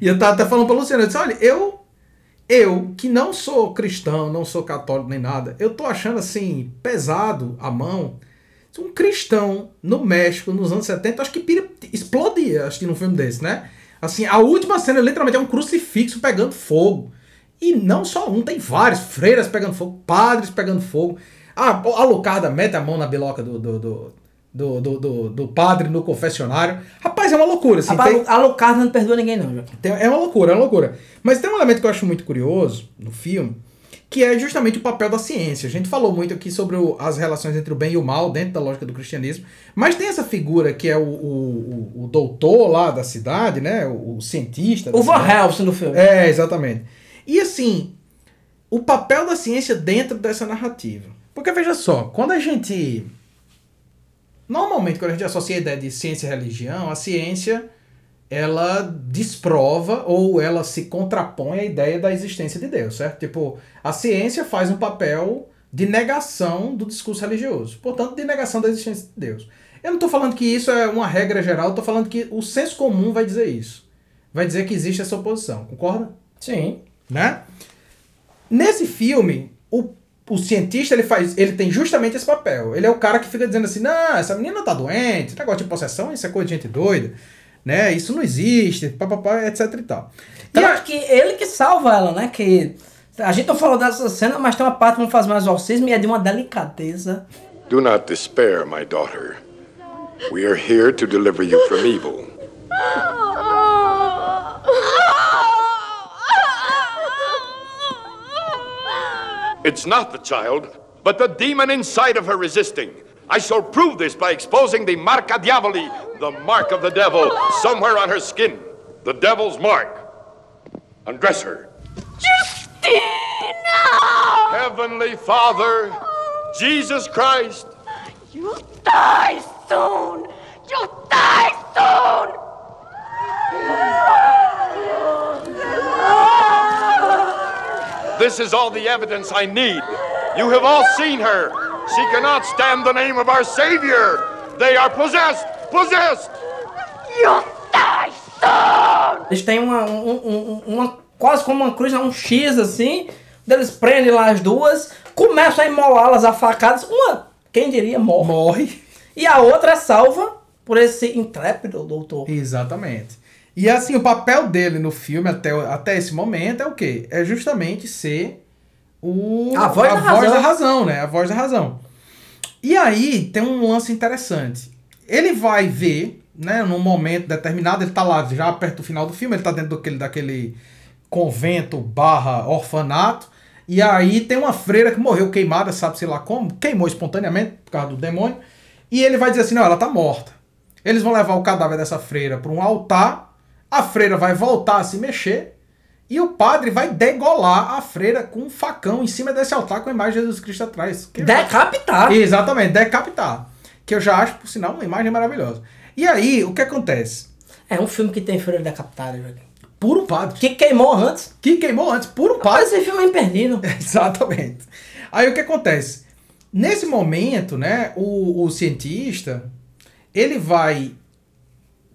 E eu tava até falando pra Luciana, eu disse, olha, eu, eu, que não sou cristão, não sou católico nem nada, eu tô achando assim, pesado a mão. Um cristão no México, nos anos 70, acho que pira, explodia, acho que num filme desse, né? Assim, a última cena literalmente é um crucifixo pegando fogo. E não só um, tem vários. Freiras pegando fogo, padres pegando fogo. A, a Lucarda mete a mão na biloca do, do, do, do, do, do, do padre no confessionário. Rapaz, é uma loucura. Assim, Rapaz, tem- A Alucard não perdoa ninguém, não, tem- é uma loucura, é uma loucura. Mas tem um elemento que eu acho muito curioso no filme, que é justamente o papel da ciência. A gente falou muito aqui sobre o- as relações entre o bem e o mal dentro da lógica do cristianismo, mas tem essa figura que é o, o, o- doutor lá da cidade, né? O, o cientista. O Van. Helsing no filme. É, exatamente. E assim, o papel da ciência dentro dessa narrativa. Porque veja só, quando a gente. Normalmente, quando a gente associa a ideia de ciência e religião, a ciência ela desprova ou ela se contrapõe à ideia da existência de Deus, certo? Tipo, a ciência faz um papel de negação do discurso religioso, portanto, de negação da existência de Deus. Eu não estou falando que isso é uma regra geral, estou falando que o senso comum vai dizer isso. Vai dizer que existe essa oposição, concorda? Sim. né? Nesse filme, o, o cientista ele faz, ele tem justamente esse papel. Ele é o cara que fica dizendo assim: "Não, essa menina tá doente, negócio de possessão, isso é coisa de gente doida, né? Isso não existe, papapá, etc e tal". E Tanto a- que ele que salva ela, né? Que a gente não falou dessa cena, mas tem uma parte que vamos fazer um exorcismo e é de uma delicadeza. Do not despair, my daughter. We are here to deliver you from evil. It's not the child, but the demon inside of her resisting. I shall prove this by exposing the marca diaboli, the mark of the devil, somewhere on her skin. The devil's mark. Undress her. Justina! Heavenly Father, Jesus Christ, You'll die soon! You'll die soon! this is all the evidence I need. You have all seen her. She cannot stand the name of our Savior. They are possessed, possessed. You'll die soon! Eles têm uma, um- um- uma quase como uma cruz, né, um X assim. Eles prendem lá as duas, começam a imolá-las a facadas. Uma, quem diria, morre. morre. E a outra é salva por esse intrépido doutor. Exatamente. E assim, o papel dele no filme até, até esse momento é o quê? É justamente ser o A voz da razão. da razão, né? A voz da razão. E aí tem um lance interessante. Ele vai ver, né, num momento determinado, ele tá lá já perto do final do filme, ele tá dentro daquele, daquele convento barra orfanato, e aí tem uma freira que morreu queimada, sabe-se lá como, queimou espontaneamente por causa do demônio, e ele vai dizer assim, não, ela tá morta. Eles vão levar o cadáver dessa freira para um altar, a freira vai voltar a se mexer, e o padre vai degolar a freira com um facão em cima desse altar com a imagem de Jesus Cristo atrás. Que Decapitar. Exatamente, decapitar. Que eu já acho, por sinal, uma imagem maravilhosa. E aí, o que acontece? É um filme que tem freira decapitada, Joaquim. Por um padre. Que queimou antes. Que queimou antes, por um Mas padre. esse filme é imperdível. [laughs] Exatamente. Aí o que acontece? Nesse momento, né, o, o cientista, ele vai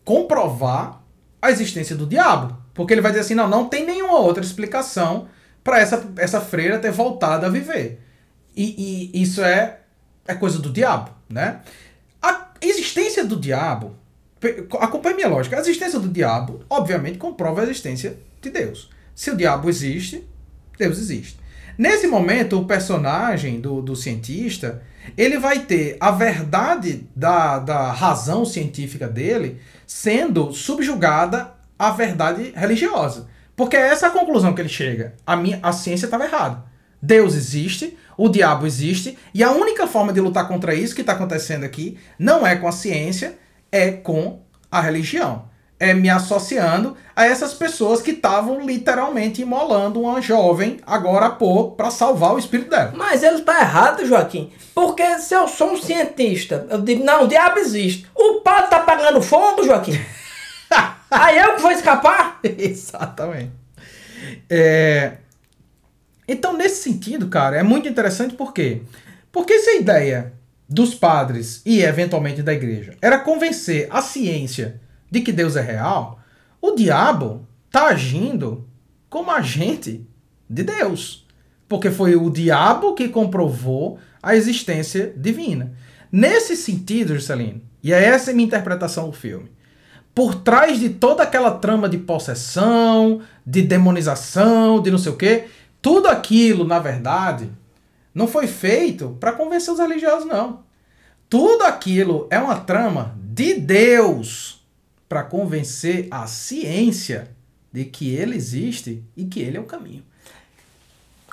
comprovar a existência do diabo. Porque ele vai dizer assim, não, não tem nenhuma outra explicação para essa, essa freira ter voltado a viver. E, e isso é, é coisa do diabo, né? A existência do diabo, acompanhe minha lógica, a existência do diabo, obviamente, comprova a existência de Deus. Se o diabo existe, Deus existe. Nesse momento, o personagem do, do cientista, ele vai ter a verdade da, da razão científica dele sendo subjugada à verdade religiosa. Porque é essa a conclusão que ele chega. A, minha, a ciência estava errada. Deus existe, o diabo existe, e a única forma de lutar contra isso que está acontecendo aqui não é com a ciência, é com a religião. É me associando a essas pessoas que estavam literalmente imolando uma jovem agora há pouco para salvar o espírito dela. Mas ele tá errado, Joaquim. Porque se eu sou um cientista, eu digo, não, o diabo existe. O padre tá pegando fogo, Joaquim. [laughs] Aí eu que vou escapar? [laughs] Exatamente. É, Então, nesse sentido, cara, é muito interessante por quê? Porque se a ideia dos padres e eventualmente da igreja era convencer a ciência de que Deus é real, o diabo tá agindo como agente de Deus. Porque foi o diabo que comprovou a existência divina. Nesse sentido, Juscelino, e é essa a minha interpretação do filme, por trás de toda aquela trama de possessão, de demonização, de não sei o quê, tudo aquilo, na verdade, não foi feito para convencer os religiosos, não. Tudo aquilo é uma trama de Deus para convencer a ciência de que ele existe e que ele é o caminho.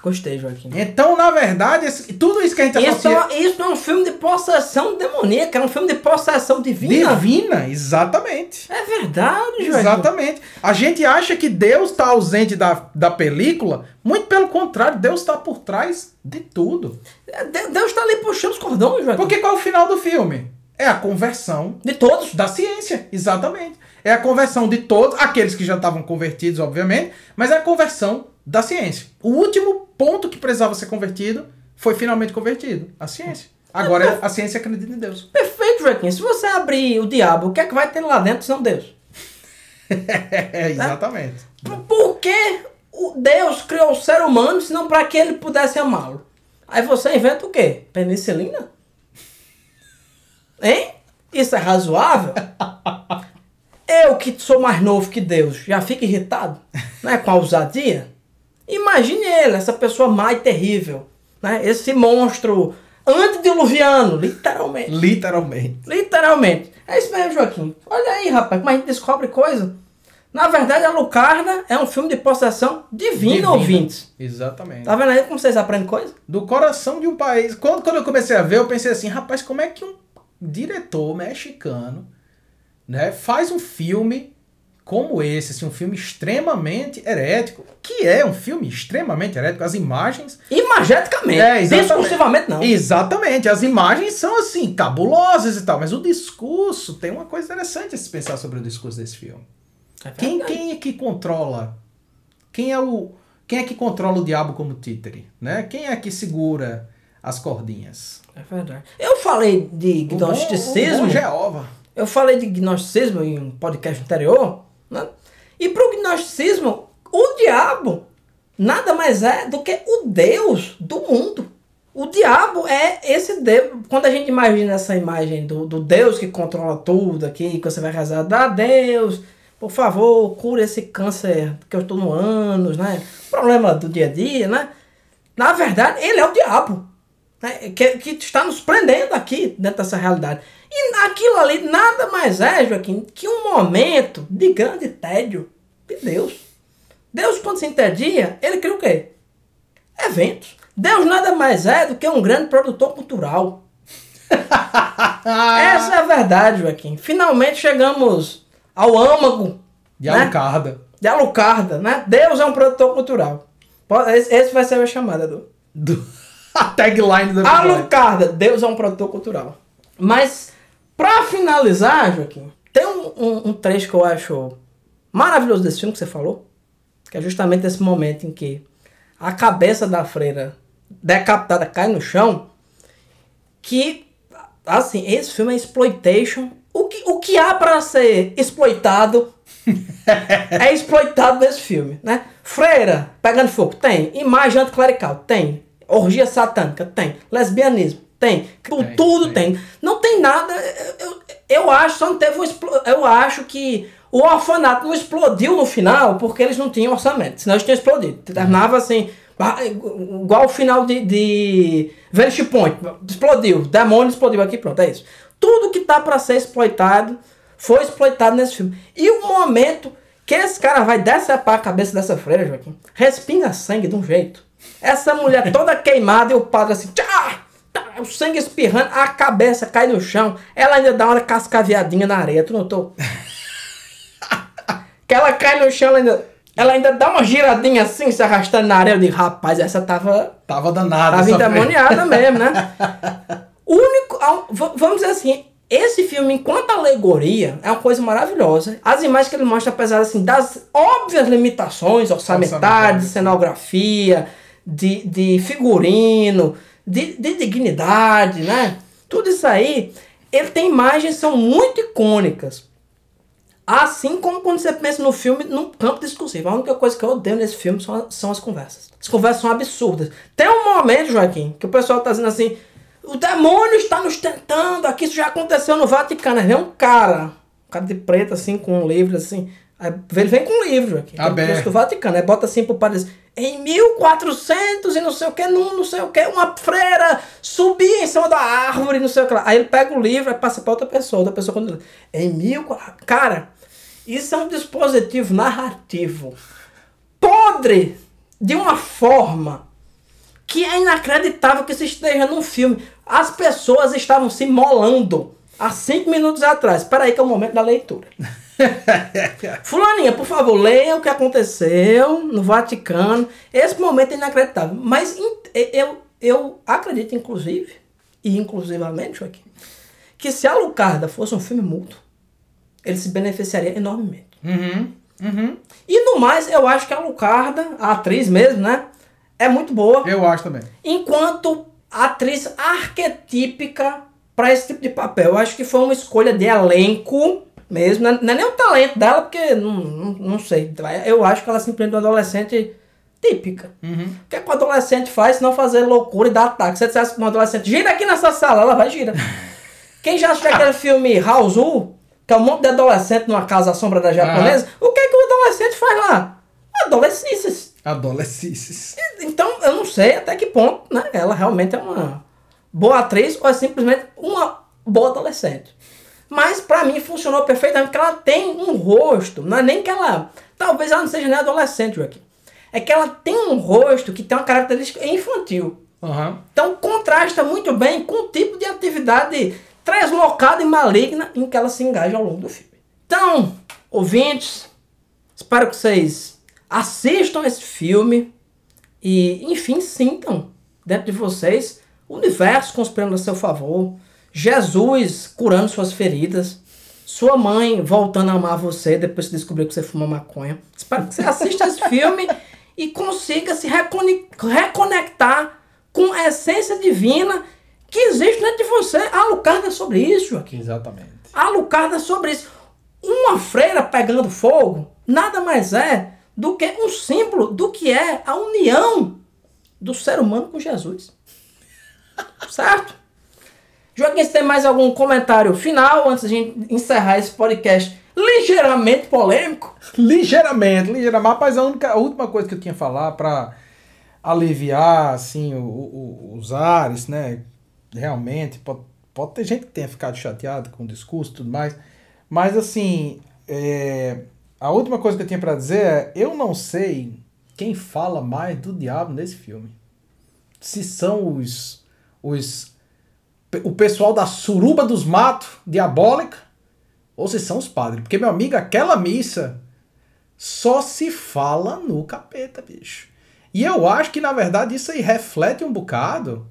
Gostei, Joaquim. Então, na verdade, esse- tudo isso que a gente Isso, associa... é- isso não é um filme de possessão demoníaca, é um filme de possessão divina. Divina, exatamente. É verdade, Joaquim. Exatamente. A gente acha que Deus está ausente da, da película, muito pelo contrário, Deus está por trás de tudo. De- Deus está ali puxando os cordões, Joaquim. Porque qual é o final do filme? É a conversão De todos. da ciência, exatamente. É a conversão de todos, aqueles que já estavam convertidos, obviamente, mas é a conversão da ciência. O último ponto que precisava ser convertido foi finalmente convertido, a ciência. Agora a ciência acredita em Deus. Perfeito, Joaquim. Se você abrir o diabo, o que é que vai ter lá dentro senão Deus? É, [laughs] exatamente. Por- Por que Deus criou o ser humano senão para que ele pudesse amá-lo? Aí você inventa o quê? Penicilina? Hein? Isso é razoável? [laughs] Eu que sou mais novo que Deus, já fico irritado né, com a ousadia? Imagine ele, essa pessoa má e terrível. Né? Esse monstro antediluviano, literalmente. Literalmente. Literalmente. É isso mesmo, Joaquim. Olha aí, rapaz, como a gente descobre coisa. Na verdade, a Lucarda é um filme de possessão divina, Divina. ouvintes. Exatamente. Tá vendo aí como vocês aprendem coisa? do coração de um país. Quando, quando eu comecei a ver, eu pensei assim, rapaz, como é que um diretor mexicano né, faz um filme como esse, assim, um filme extremamente herético, que é um filme extremamente herético, as imagens... Imageticamente. É. Discursivamente, não. Exatamente, as imagens são assim, cabulosas e tal, mas o discurso, tem uma coisa interessante a se pensar sobre o discurso desse filme. É Quem, quem é que controla? Quem é o quem é que controla o diabo como títere, né? Quem é que segura as cordinhas? É verdade. Eu falei de O bom- gnosticismo. o bom Jeová. Eu falei de gnosticismo em um podcast anterior. Né? E pro gnosticismo, o diabo nada mais é do que o Deus do mundo. O diabo é esse Deus. Quando a gente imagina essa imagem do, do Deus que controla tudo aqui, que você vai rezar, dá Deus, por favor, cura esse câncer que eu estou no ânus, né? Problema do dia a dia, né? Na verdade, ele é o diabo. Né? Que, que está nos prendendo aqui dentro dessa realidade. E aquilo ali nada mais é, Joaquim, que um momento de grande tédio de Deus. Deus, quando se entedia, ele cria o quê? Eventos. Deus nada mais é do que um grande produtor cultural. [laughs] Essa é a verdade, Joaquim. Finalmente chegamos ao âmago De né? Alucarda. de Alucarda, né? Deus é um produtor cultural. Esse, vai ser a minha chamada, Edu. Do... [laughs] A tagline do. Alucarda, Deus é um produtor cultural. Mas, pra finalizar, Joaquim, tem um, um- um trecho que eu acho maravilhoso desse filme que você falou, que é justamente esse momento em que a cabeça da freira decapitada cai no chão, que, assim, esse filme é exploitation. O que, o que há pra ser exploitado [laughs] é exploitado nesse filme, né? Freira pegando fogo, tem. Imagem anticlerical, tem. Orgia satânica, tem. Lesbianismo, tem. Tu- Tem, tudo tem. tem. Não tem nada. Eu, eu, acho, só não teve um Eu acho que o orfanato não explodiu no final porque eles não tinham orçamento. Senão eles tinham explodido. Terminava assim. ah, Igual o final de, de Vanishing Point. Explodiu. Demônio explodiu aqui, pronto, é isso. Tudo que tá pra ser exploitado foi exploitado nesse filme. E o momento que esse cara vai decepar a cabeça dessa freira, Joaquim, respinga sangue de um jeito. Essa mulher toda queimada e o padre assim, tchá, o sangue espirrando, a cabeça cai no chão, ela ainda dá uma cascaveadinha na areia, tu notou? [laughs] que ela cai no chão, ela ainda, ela ainda dá uma giradinha assim, se arrastando na areia. Eu digo, rapaz, essa tava Tava danada. Tava endemoniada mesmo, né? [laughs] Único. Vamos dizer assim, esse filme, enquanto alegoria, é uma coisa maravilhosa. As imagens que ele mostra, apesar assim, das óbvias limitações orçamentárias, de cenografia, de, de figurino, de, de dignidade, né? Tudo isso aí, ele tem imagens que são muito icônicas. Assim como quando você pensa no filme, num campo discursivo. A única coisa que eu odeio nesse filme são, são as conversas. As conversas são absurdas. Tem um momento, Joaquim, que o pessoal tá dizendo assim: o demônio está nos tentando, aqui isso já aconteceu no Vaticano. Vem um cara, um cara de preto, assim, com um livro, assim. Aí ele vem com um livro aqui, Aberto. texto do Vaticano. Aí bota assim pro padre, diz, em 1400 e não sei o que, não, não sei o que, uma freira subia em cima da árvore, não sei o que lá. Aí ele pega o livro e passa pra outra pessoa, outra pessoa quando em mil... Cara, isso é um dispositivo narrativo podre de uma forma que é inacreditável que isso esteja num filme. As pessoas estavam se molando há cinco minutos atrás. Espera aí que é o momento da leitura. [laughs] [laughs] Fulaninha, por favor, leia o que aconteceu no Vaticano. Esse momento é inacreditável. Mas eu, eu acredito, inclusive, e inclusivamente, Joaquim, que se a Lucarda fosse um filme mudo, ele se beneficiaria enormemente. Uhum. Uhum. E no mais, eu acho que a Lucarda, a atriz mesmo, né? É muito boa. Eu acho também. Enquanto atriz arquetípica para esse tipo de papel. Eu acho que foi uma escolha de elenco mesmo. Não é, não é nem o talento dela, porque não, não, não sei. Eu acho que ela é simplesmente uma adolescente típica. O que, é que o adolescente faz se não fazer loucura e dar ataque? Se você dissesse pra uma adolescente, gira aqui nessa sala, ela vai gira. [laughs] Quem já assistiu aquele filme House que é um monte de adolescente numa casa à sombra da japonesa, o que é que o adolescente faz lá? Adolescências. Adolescências. Então, eu não sei até que ponto né, ela realmente é uma boa atriz ou é simplesmente uma boa adolescente. Mas pra mim funcionou perfeitamente, porque ela tem um rosto, não é nem que ela. Talvez ela não seja nem adolescente, Joaquim. É que ela tem um rosto que tem uma característica infantil. Aham. Então contrasta muito bem com o tipo de atividade translocada e maligna em que ela se engaja ao longo do filme. Então, ouvintes, espero que vocês assistam esse filme e, enfim, sintam dentro de vocês o universo conspirando a seu favor, Jesus curando suas feridas, sua mãe voltando a amar você depois que descobriu que você fuma maconha. Espero que você assista esse [laughs] filme e consiga se recone- reconectar com a essência divina que existe dentro de você. A Lucarda é sobre isso, Joaquim. Exatamente. A Lucarda é sobre isso. Uma freira pegando fogo nada mais é do que um símbolo do que é a união do ser humano com Jesus. [laughs] Certo? Joaquim, você tem mais algum comentário final antes de encerrar esse podcast ligeiramente polêmico? Ligeiramente, ligeiramente. Rapaz, a, única, a última coisa que eu tinha a falar pra aliviar, assim, o- o- os ares, né? Realmente, pode, pode ter gente que tenha ficado chateado com o discurso e tudo mais. Mas, assim, é, a última coisa que eu tinha pra dizer é: eu não sei quem fala mais do diabo nesse filme. Se são os. os o pessoal da suruba dos matos diabólica ou se são os padres. Porque, meu amigo, aquela missa só se fala no capeta, bicho. E eu acho que, na verdade, isso aí reflete um bocado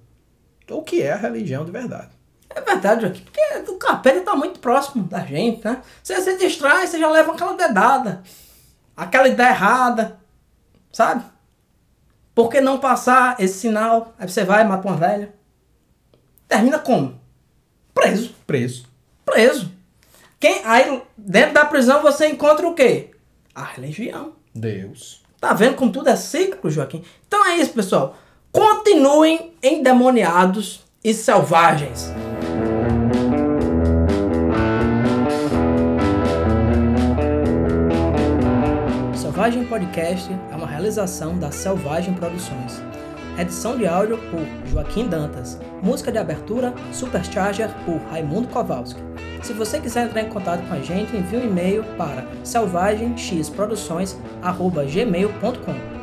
o que é a religião de verdade. É verdade, Joaquim, porque o capeta tá muito próximo da gente, né? Você se distrai, você já leva aquela dedada, aquela ideia errada, sabe? Por que não passar esse sinal? Aí você vai, mata uma velha. Termina como? Preso. Preso. Preso. Quem, aí, dentro da prisão, você encontra o quê? A religião. Deus. Tá vendo como tudo é cíclico, Joaquim? Então é isso, pessoal. Continuem endemoniados e selvagens. Selvagem Podcast é uma realização da Selvagem Produções. Edição de áudio por Joaquim Dantas. Música de abertura Supercharger por Raimundo Kowalski. Se você quiser entrar em contato com a gente, envie um e-mail para selvagemxproduções.gmail.com